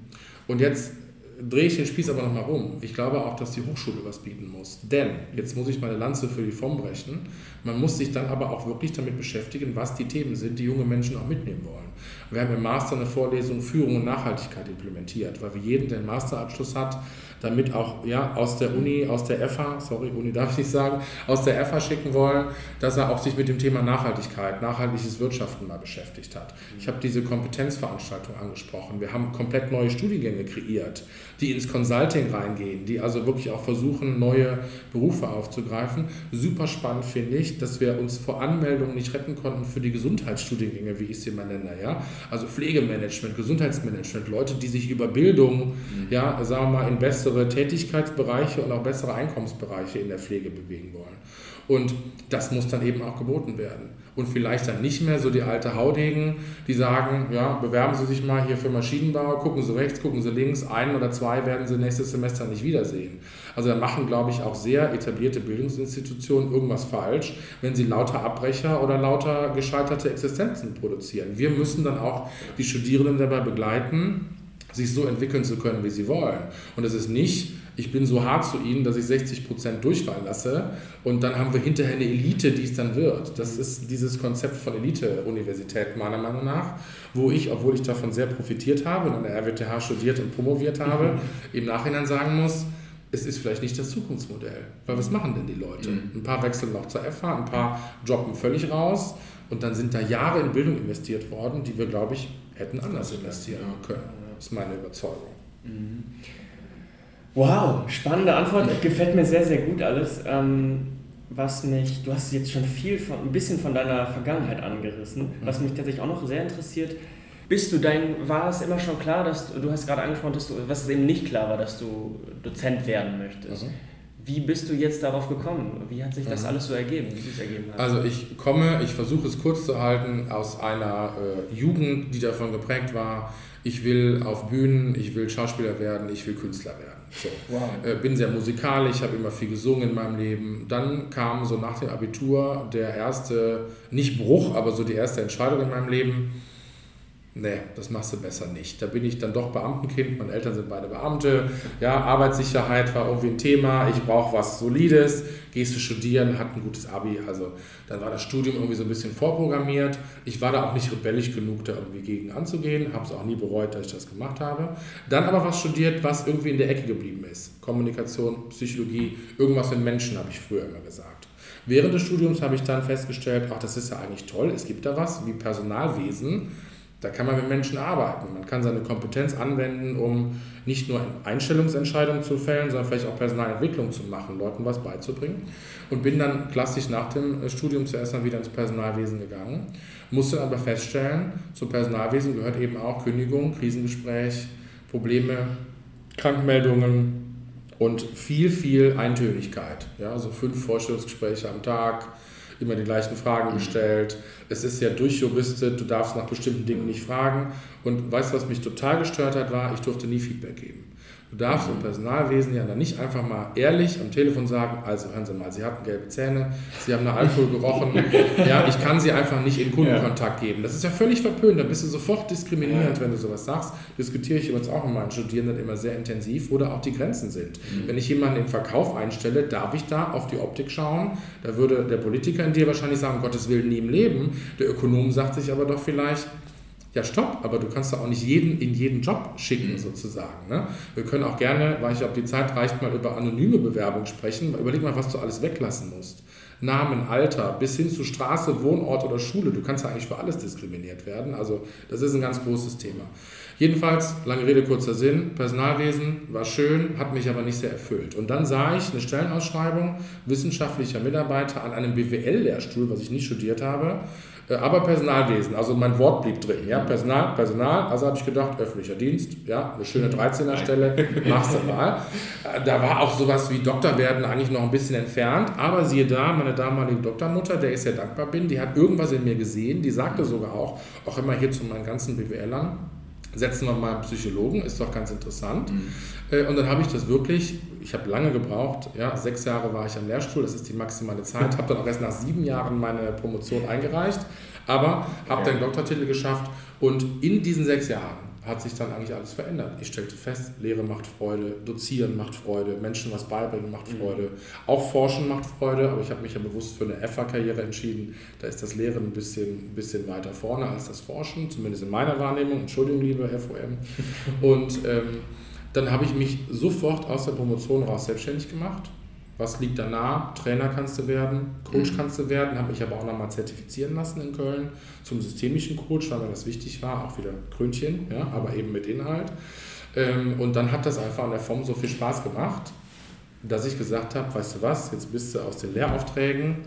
Und jetzt drehe ich den Spieß aber nochmal rum. Ich glaube auch, dass die Hochschule was bieten muss. Denn, jetzt muss ich meine Lanze für die Form brechen, man muss sich dann aber auch wirklich damit beschäftigen, was die Themen sind, die junge Menschen auch mitnehmen wollen. Wir haben im Master eine Vorlesung Führung und Nachhaltigkeit implementiert, weil wir jeden, der einen Masterabschluss hat, damit auch ja, aus der Uni, aus der FH, sorry, Uni darf ich nicht sagen, aus der FH schicken wollen, dass er auch sich mit dem Thema Nachhaltigkeit, nachhaltiges Wirtschaften mal beschäftigt hat. Ich habe diese Kompetenzveranstaltung angesprochen. Wir haben komplett neue Studiengänge kreiert, die ins Consulting reingehen, die also wirklich auch versuchen, neue Berufe aufzugreifen. Super spannend finde ich, dass wir uns vor Anmeldungen nicht retten konnten für die Gesundheitsstudiengänge, wie ich sie mal nenne. Ja? Also Pflegemanagement, Gesundheitsmanagement, Leute, die sich über Bildung, mhm. ja, sagen wir mal, in bessere Tätigkeitsbereiche und auch bessere Einkommensbereiche in der Pflege bewegen wollen. Und das muss dann eben auch geboten werden. Und vielleicht dann nicht mehr so die alte Haudegen, die sagen, ja, bewerben Sie sich mal hier für Maschinenbau, gucken Sie rechts, gucken Sie links, einen oder zwei werden Sie nächstes Semester nicht wiedersehen. Also da machen, glaube ich, auch sehr etablierte Bildungsinstitutionen irgendwas falsch, wenn sie lauter Abbrecher oder lauter gescheiterte Existenzen produzieren. Wir müssen dann auch die Studierenden dabei begleiten, sich so entwickeln zu können, wie sie wollen. Und es ist nicht, ich bin so hart zu ihnen, dass ich 60 Prozent durchfallen lasse und dann haben wir hinterher eine Elite, die es dann wird. Das ist dieses Konzept von Elite-Universität meiner Meinung nach, wo ich, obwohl ich davon sehr profitiert habe und an der RWTH studiert und promoviert habe, mhm. im Nachhinein sagen muss, es ist vielleicht nicht das Zukunftsmodell. Weil was machen denn die Leute? Mhm. Ein paar wechseln noch zur FH, ein paar droppen völlig raus und dann sind da Jahre in Bildung investiert worden, die wir, glaube ich, hätten anders investieren können. Ist meine Überzeugung. Mhm. Wow, spannende Antwort. Gefällt mir sehr, sehr gut alles. Ähm, was mich, du hast jetzt schon viel von, ein bisschen von deiner Vergangenheit angerissen, mhm. was mich tatsächlich auch noch sehr interessiert. Bist du dein, war es immer schon klar, dass du, du hast gerade angesprochen, dass du, was eben nicht klar war, dass du Dozent werden möchtest. Mhm. Wie bist du jetzt darauf gekommen? Wie hat sich das mhm. alles so ergeben, wie es ergeben hat? Also ich komme, ich versuche es kurz zu halten, aus einer äh, Jugend, die davon geprägt war, ich will auf Bühnen, ich will Schauspieler werden, ich will Künstler werden. So. Wow. Äh, bin sehr musikalisch, habe immer viel gesungen in meinem Leben. Dann kam so nach dem Abitur der erste, nicht Bruch, aber so die erste Entscheidung in meinem Leben nee, das machst du besser nicht. Da bin ich dann doch Beamtenkind, meine Eltern sind beide Beamte, ja, Arbeitssicherheit war irgendwie ein Thema, ich brauche was Solides, gehst du studieren, hat ein gutes Abi, also dann war das Studium irgendwie so ein bisschen vorprogrammiert. Ich war da auch nicht rebellisch genug, da irgendwie gegen anzugehen, habe es auch nie bereut, dass ich das gemacht habe. Dann aber was studiert, was irgendwie in der Ecke geblieben ist. Kommunikation, Psychologie, irgendwas mit Menschen, habe ich früher immer gesagt. Während des Studiums habe ich dann festgestellt, ach, das ist ja eigentlich toll, es gibt da was wie Personalwesen da kann man mit Menschen arbeiten. Man kann seine Kompetenz anwenden, um nicht nur Einstellungsentscheidungen zu fällen, sondern vielleicht auch Personalentwicklung zu machen, Leuten was beizubringen. Und bin dann klassisch nach dem äh, Studium zuerst dann wieder ins Personalwesen gegangen, musste aber feststellen, zum Personalwesen gehört eben auch Kündigung, Krisengespräch, Probleme, Krankmeldungen und viel, viel Eintönigkeit. Ja, also fünf Vorstellungsgespräche am Tag, immer die gleichen Fragen gestellt. Es ist ja durchjuristet, du darfst nach bestimmten Dingen nicht fragen. Und weißt du, was mich total gestört hat, war, ich durfte nie Feedback geben. Du darfst im Personalwesen ja dann nicht einfach mal ehrlich am Telefon sagen, also hören Sie mal, Sie hatten gelbe Zähne, Sie haben nach Alkohol gerochen, *laughs* ja, ich kann Sie einfach nicht in Kundenkontakt geben. Das ist ja völlig verpönt, da bist du sofort diskriminierend, wenn du sowas sagst. Diskutiere ich übrigens auch mit meinen Studierenden immer sehr intensiv, wo da auch die Grenzen sind. Mhm. Wenn ich jemanden im Verkauf einstelle, darf ich da auf die Optik schauen? Da würde der Politiker in dir wahrscheinlich sagen, um Gottes Willen nie im Leben. Der Ökonom sagt sich aber doch vielleicht, ja, stopp, aber du kannst doch auch nicht jeden in jeden Job schicken, mhm. sozusagen. Ne? Wir können auch gerne, weil ich ob die Zeit reicht, mal über anonyme Bewerbung sprechen. Überleg mal, was du alles weglassen musst. Namen, Alter, bis hin zu Straße, Wohnort oder Schule. Du kannst ja eigentlich für alles diskriminiert werden. Also das ist ein ganz großes Thema. Jedenfalls, lange Rede, kurzer Sinn, Personalwesen war schön, hat mich aber nicht sehr erfüllt. Und dann sah ich eine Stellenausschreibung, wissenschaftlicher Mitarbeiter an einem BWL-Lehrstuhl, was ich nicht studiert habe, aber Personalwesen, also mein Wort blieb drin. Ja? Personal, Personal, also habe ich gedacht, öffentlicher Dienst, ja, eine schöne 13er Stelle, machst du mal. Äh, da war auch sowas wie Doktor werden eigentlich noch ein bisschen entfernt, aber siehe da, meine damalige Doktormutter, der ich sehr dankbar bin, die hat irgendwas in mir gesehen, die sagte sogar auch, auch immer hier zu meinen ganzen BWLern, setzen wir mal einen Psychologen, ist doch ganz interessant. Mhm. Äh, und dann habe ich das wirklich, ich habe lange gebraucht, ja, sechs Jahre war ich am Lehrstuhl, das ist die maximale Zeit, habe dann auch erst nach sieben Jahren meine Promotion eingereicht, aber habe okay. den Doktortitel geschafft und in diesen sechs Jahren hat sich dann eigentlich alles verändert. Ich stellte fest, Lehre macht Freude, Dozieren macht Freude, Menschen was beibringen macht mhm. Freude, auch Forschen macht Freude, aber ich habe mich ja bewusst für eine FA-Karriere entschieden. Da ist das Lehren ein bisschen, ein bisschen weiter vorne als das Forschen, zumindest in meiner Wahrnehmung. Entschuldigung, liebe FOM. *laughs* Und ähm, dann habe ich mich sofort aus der Promotion raus selbstständig gemacht was liegt da nah? Trainer kannst du werden, Coach mhm. kannst du werden, habe mich aber auch nochmal zertifizieren lassen in Köln zum systemischen Coach, weil mir das wichtig war, auch wieder Krönchen, ja, aber eben mit Inhalt. Ähm, und dann hat das einfach an der Form so viel Spaß gemacht, dass ich gesagt habe, weißt du was, jetzt bist du aus den Lehraufträgen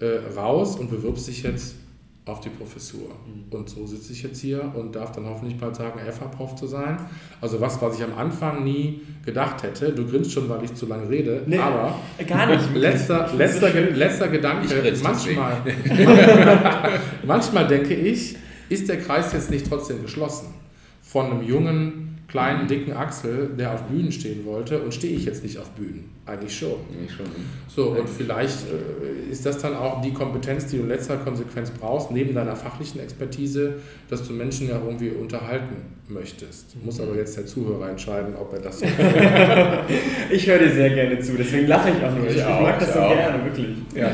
äh, raus und bewirbst dich jetzt auf die Professur. Mhm. Und so sitze ich jetzt hier und darf dann hoffentlich bald sagen, FH-Prof zu sein. Also was, was ich am Anfang nie gedacht hätte. Du grinst schon, weil ich zu lange rede. Nee, aber gar nicht. *laughs* letzter, letzter, letzter Gedanke. Manchmal, *laughs* manchmal denke ich, ist der Kreis jetzt nicht trotzdem geschlossen? Von einem jungen kleinen, dicken Axel, der auf Bühnen stehen wollte und stehe ich jetzt nicht auf Bühnen? Eigentlich schon. Eigentlich schon. So, und vielleicht äh, ist das dann auch die Kompetenz, die du in letzter Konsequenz brauchst, neben deiner fachlichen Expertise, dass du Menschen ja irgendwie unterhalten möchtest. Muss aber jetzt der Zuhörer entscheiden, ob er das so *laughs* Ich höre dir sehr gerne zu, deswegen lache ich auch nur. Ich, ich auch, mag das so auch. gerne, wirklich. Ja.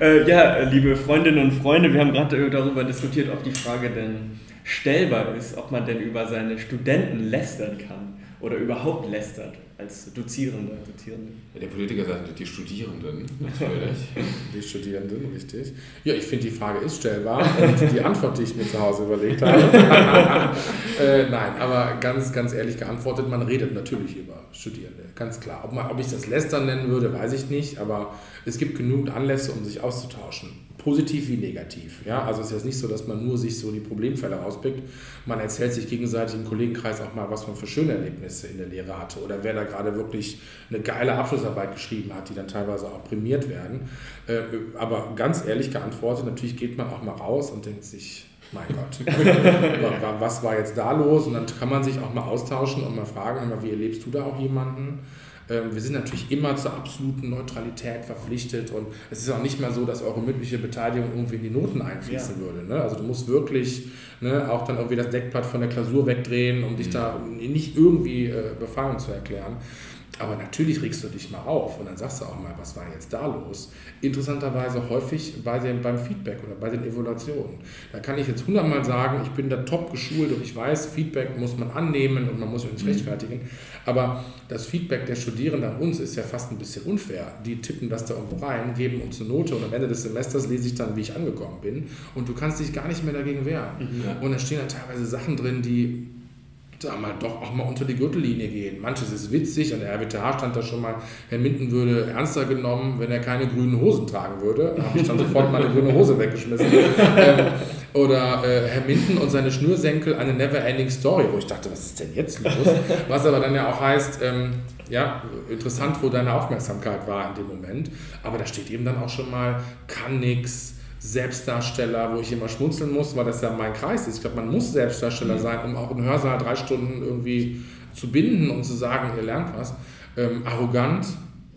Äh, ja, liebe Freundinnen und Freunde, wir haben gerade darüber diskutiert, ob die Frage denn stellbar ist, ob man denn über seine Studenten lästern kann oder überhaupt lästert als Dozierender. Dozierende. Ja, der Politiker sagt die Studierenden, *laughs* natürlich. die Studierenden, richtig. Ja, ich finde, die Frage ist stellbar und die Antwort, die ich mir zu Hause überlegt habe. *laughs* äh, nein, aber ganz, ganz ehrlich geantwortet, man redet natürlich über Studierende, ganz klar. Ob, man, ob ich das Lästern nennen würde, weiß ich nicht, aber es gibt genug Anlässe, um sich auszutauschen positiv wie negativ. Ja? Also es ist jetzt nicht so, dass man nur sich so die Problemfälle rauspickt. Man erzählt sich gegenseitig im Kollegenkreis auch mal, was man für schöne Erlebnisse in der Lehre hatte oder wer da gerade wirklich eine geile Abschlussarbeit geschrieben hat, die dann teilweise auch prämiert werden. Äh, aber ganz ehrlich geantwortet, natürlich geht man auch mal raus und denkt sich, mein Gott, *laughs* was war jetzt da los? Und dann kann man sich auch mal austauschen und mal fragen, wie erlebst du da auch jemanden? Ähm, wir sind natürlich immer zur absoluten Neutralität verpflichtet und es ist auch nicht mehr so, dass eure mündliche Beteiligung irgendwie in die Noten einfließen ja. würde. Ne? Also du musst wirklich ne, auch dann irgendwie das Deckblatt von der Klausur wegdrehen, um dich mhm. da nicht irgendwie äh, befangen zu erklären. Aber natürlich regst du dich mal auf und dann sagst du auch mal, was war jetzt da los? Interessanterweise häufig bei den, beim Feedback oder bei den Evaluationen. Da kann ich jetzt hundertmal sagen, ich bin da top geschult und ich weiß, Feedback muss man annehmen und man muss sich mhm. rechtfertigen. Aber das Feedback der Studierenden an uns ist ja fast ein bisschen unfair. Die tippen das da irgendwo rein, geben uns eine Note und am Ende des Semesters lese ich dann, wie ich angekommen bin. Und du kannst dich gar nicht mehr dagegen wehren. Mhm. Und da stehen dann teilweise Sachen drin, die sag mal, doch auch mal unter die Gürtellinie gehen. Manches ist witzig, an der RWTH stand da schon mal, Herr Minden würde ernster genommen, wenn er keine grünen Hosen tragen würde. Da habe ich dann sofort meine grüne Hose weggeschmissen. *laughs* ähm, oder äh, Herr Minden und seine Schnürsenkel, eine never-ending Story, wo ich dachte, was ist denn jetzt los? Was aber dann ja auch heißt, ähm, ja, interessant, wo deine Aufmerksamkeit war in dem Moment. Aber da steht eben dann auch schon mal, kann nix, Selbstdarsteller, wo ich immer schmunzeln muss, weil das ja mein Kreis ist. Ich glaube, man muss Selbstdarsteller mhm. sein, um auch im Hörsaal drei Stunden irgendwie zu binden und zu sagen, ihr lernt was. Ähm, arrogant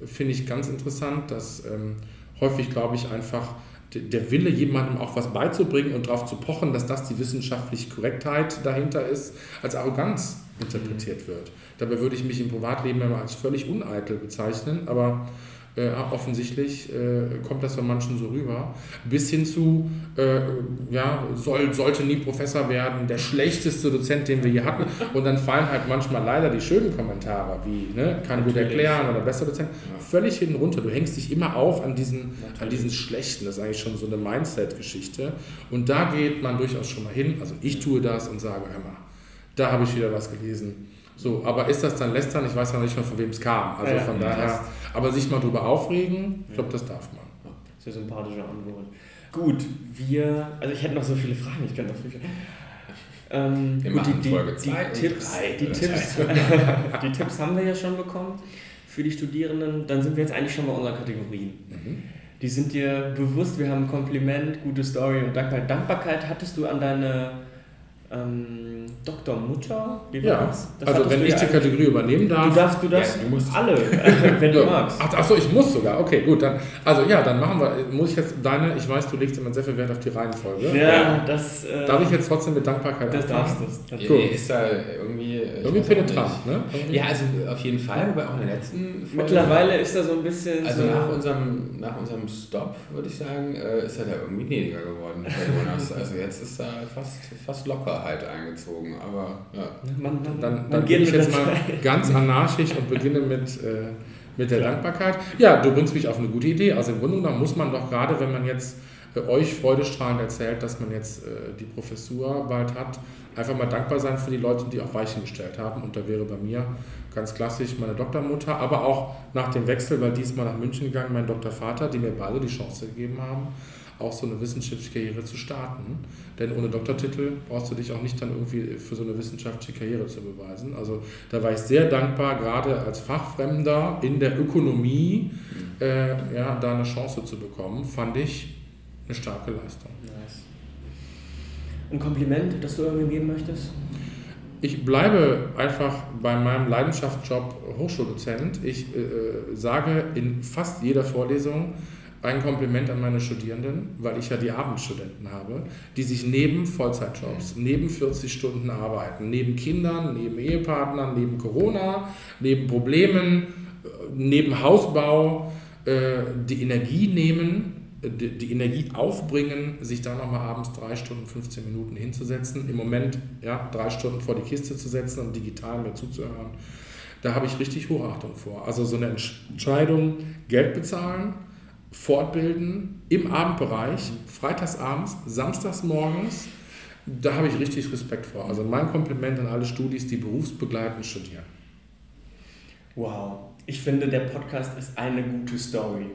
finde ich ganz interessant, dass ähm, häufig, glaube ich, einfach der Wille, jemandem auch was beizubringen und darauf zu pochen, dass das die wissenschaftliche Korrektheit dahinter ist, als Arroganz interpretiert mhm. wird. Dabei würde ich mich im Privatleben immer als völlig uneitel bezeichnen, aber äh, offensichtlich äh, kommt das von manchen so rüber. Bis hin zu, äh, ja, soll, sollte nie Professor werden, der schlechteste Dozent, den wir hier hatten. Und dann fallen halt manchmal leider die schönen Kommentare, wie, ne, kann gut erklären oder besser Dozent, ja. völlig hinten runter. Du hängst dich immer auf an diesen, an diesen Schlechten. Das ist eigentlich schon so eine Mindset-Geschichte. Und da geht man durchaus schon mal hin. Also ich tue das und sage, hör mal, da habe ich wieder was gelesen so, aber ist das dann lästern? Ich weiß ja nicht mal, von wem es kam. Also ja, von ja, daher, aber sich mal drüber aufregen, ich glaube, das darf man. Sehr sympathische Antwort. Gut, wir, also ich hätte noch so viele Fragen, ich könnte noch viele. Ähm, gut, die, die, die Tipps, drei, die, Tipps, *laughs* die Tipps haben wir ja schon bekommen für die Studierenden. Dann sind wir jetzt eigentlich schon bei unseren Kategorien. Mhm. Die sind dir bewusst, wir haben Kompliment, gute Story und Dankbarkeit. Dankbarkeit hattest du an deine ähm, Dr. Mutter, wie war ja. das? das also wenn ich die Kategorie übernehmen darf. Du darfst, du darfst ja, du musst. alle, *laughs* wenn du magst. Ach, achso, ich muss sogar. Okay, gut. Dann, also ja, dann machen wir, muss ich jetzt deine, ich weiß, du legst immer sehr viel Wert auf die Reihenfolge. Ja, das... Äh, darf ich jetzt trotzdem mit Dankbarkeit Das darfst du. Ja, cool. Ist da irgendwie... Irgendwie penetrant, ne? Irgendwie. Ja, also auf jeden Fall, wobei auch in der letzten Folge... Mittlerweile ist da so ein bisschen... Also so nach, unserem, nach unserem Stop, würde ich sagen, äh, ist er da irgendwie gnädiger geworden bei Jonas. Also jetzt ist er fast, fast locker halt eingezogen. Aber ja. Man, man, dann, dann gehe ich jetzt mal ganz anarchisch und beginne mit, äh, mit der Klar. Dankbarkeit. Ja, du bringst mich auf eine gute Idee. Also im Grunde genommen muss man doch gerade, wenn man jetzt äh, euch freudestrahlend erzählt, dass man jetzt äh, die Professur bald hat, einfach mal dankbar sein für die Leute, die auch Weichen gestellt haben. Und da wäre bei mir ganz klassisch meine Doktormutter, aber auch nach dem Wechsel, weil diesmal nach München gegangen, mein Doktorvater, die mir beide die Chance gegeben haben, auch so eine wissenschaftliche Karriere zu starten. Denn ohne Doktortitel brauchst du dich auch nicht dann irgendwie für so eine wissenschaftliche Karriere zu beweisen. Also da war ich sehr dankbar, gerade als Fachfremder in der Ökonomie äh, ja, da eine Chance zu bekommen, fand ich eine starke Leistung. Nice. Ein Kompliment, das du irgendwie geben möchtest? Ich bleibe einfach bei meinem Leidenschaftsjob Hochschuldozent. Ich äh, sage in fast jeder Vorlesung, ein Kompliment an meine Studierenden, weil ich ja die Abendstudenten habe, die sich neben Vollzeitjobs, neben 40 Stunden arbeiten, neben Kindern, neben Ehepartnern, neben Corona, neben Problemen, äh, neben Hausbau äh, die Energie nehmen, die, Energie aufbringen, sich da nochmal abends drei Stunden, 15 Minuten hinzusetzen, im Moment ja, drei Stunden vor die Kiste zu setzen und digital mir zuzuhören. Da habe ich richtig Hochachtung vor. Also so eine Entscheidung, Geld bezahlen, fortbilden im Abendbereich, freitagsabends, samstagsmorgens. Da habe ich richtig Respekt vor. Also mein Kompliment an alle Studis, die berufsbegleitend studieren. Wow, ich finde, der Podcast ist eine gute Story.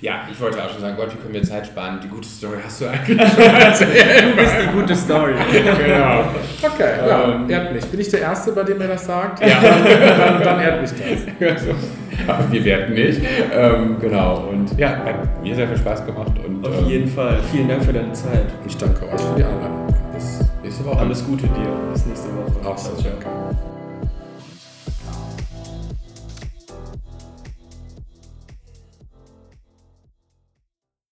Ja, ich wollte auch schon sagen, Gott, wie können wir Zeit sparen? Die gute Story hast du eigentlich *laughs* schon erzählt. Du bist die gute Story. genau. Okay, ja, Ähm. ehrt mich. Bin ich der Erste, bei dem er das sagt? Ja. *laughs* dann, dann ehrt mich das. *laughs* *laughs* Aber wir werden nicht. Ähm, genau. Und ja, hat mir sehr viel Spaß gemacht. Und, Auf ähm, jeden Fall. Vielen Dank für deine Zeit. Ich danke euch für die Einladung. Bis nächste Woche. Alles Gute dir. Bis nächste Woche. Auch so. Danke.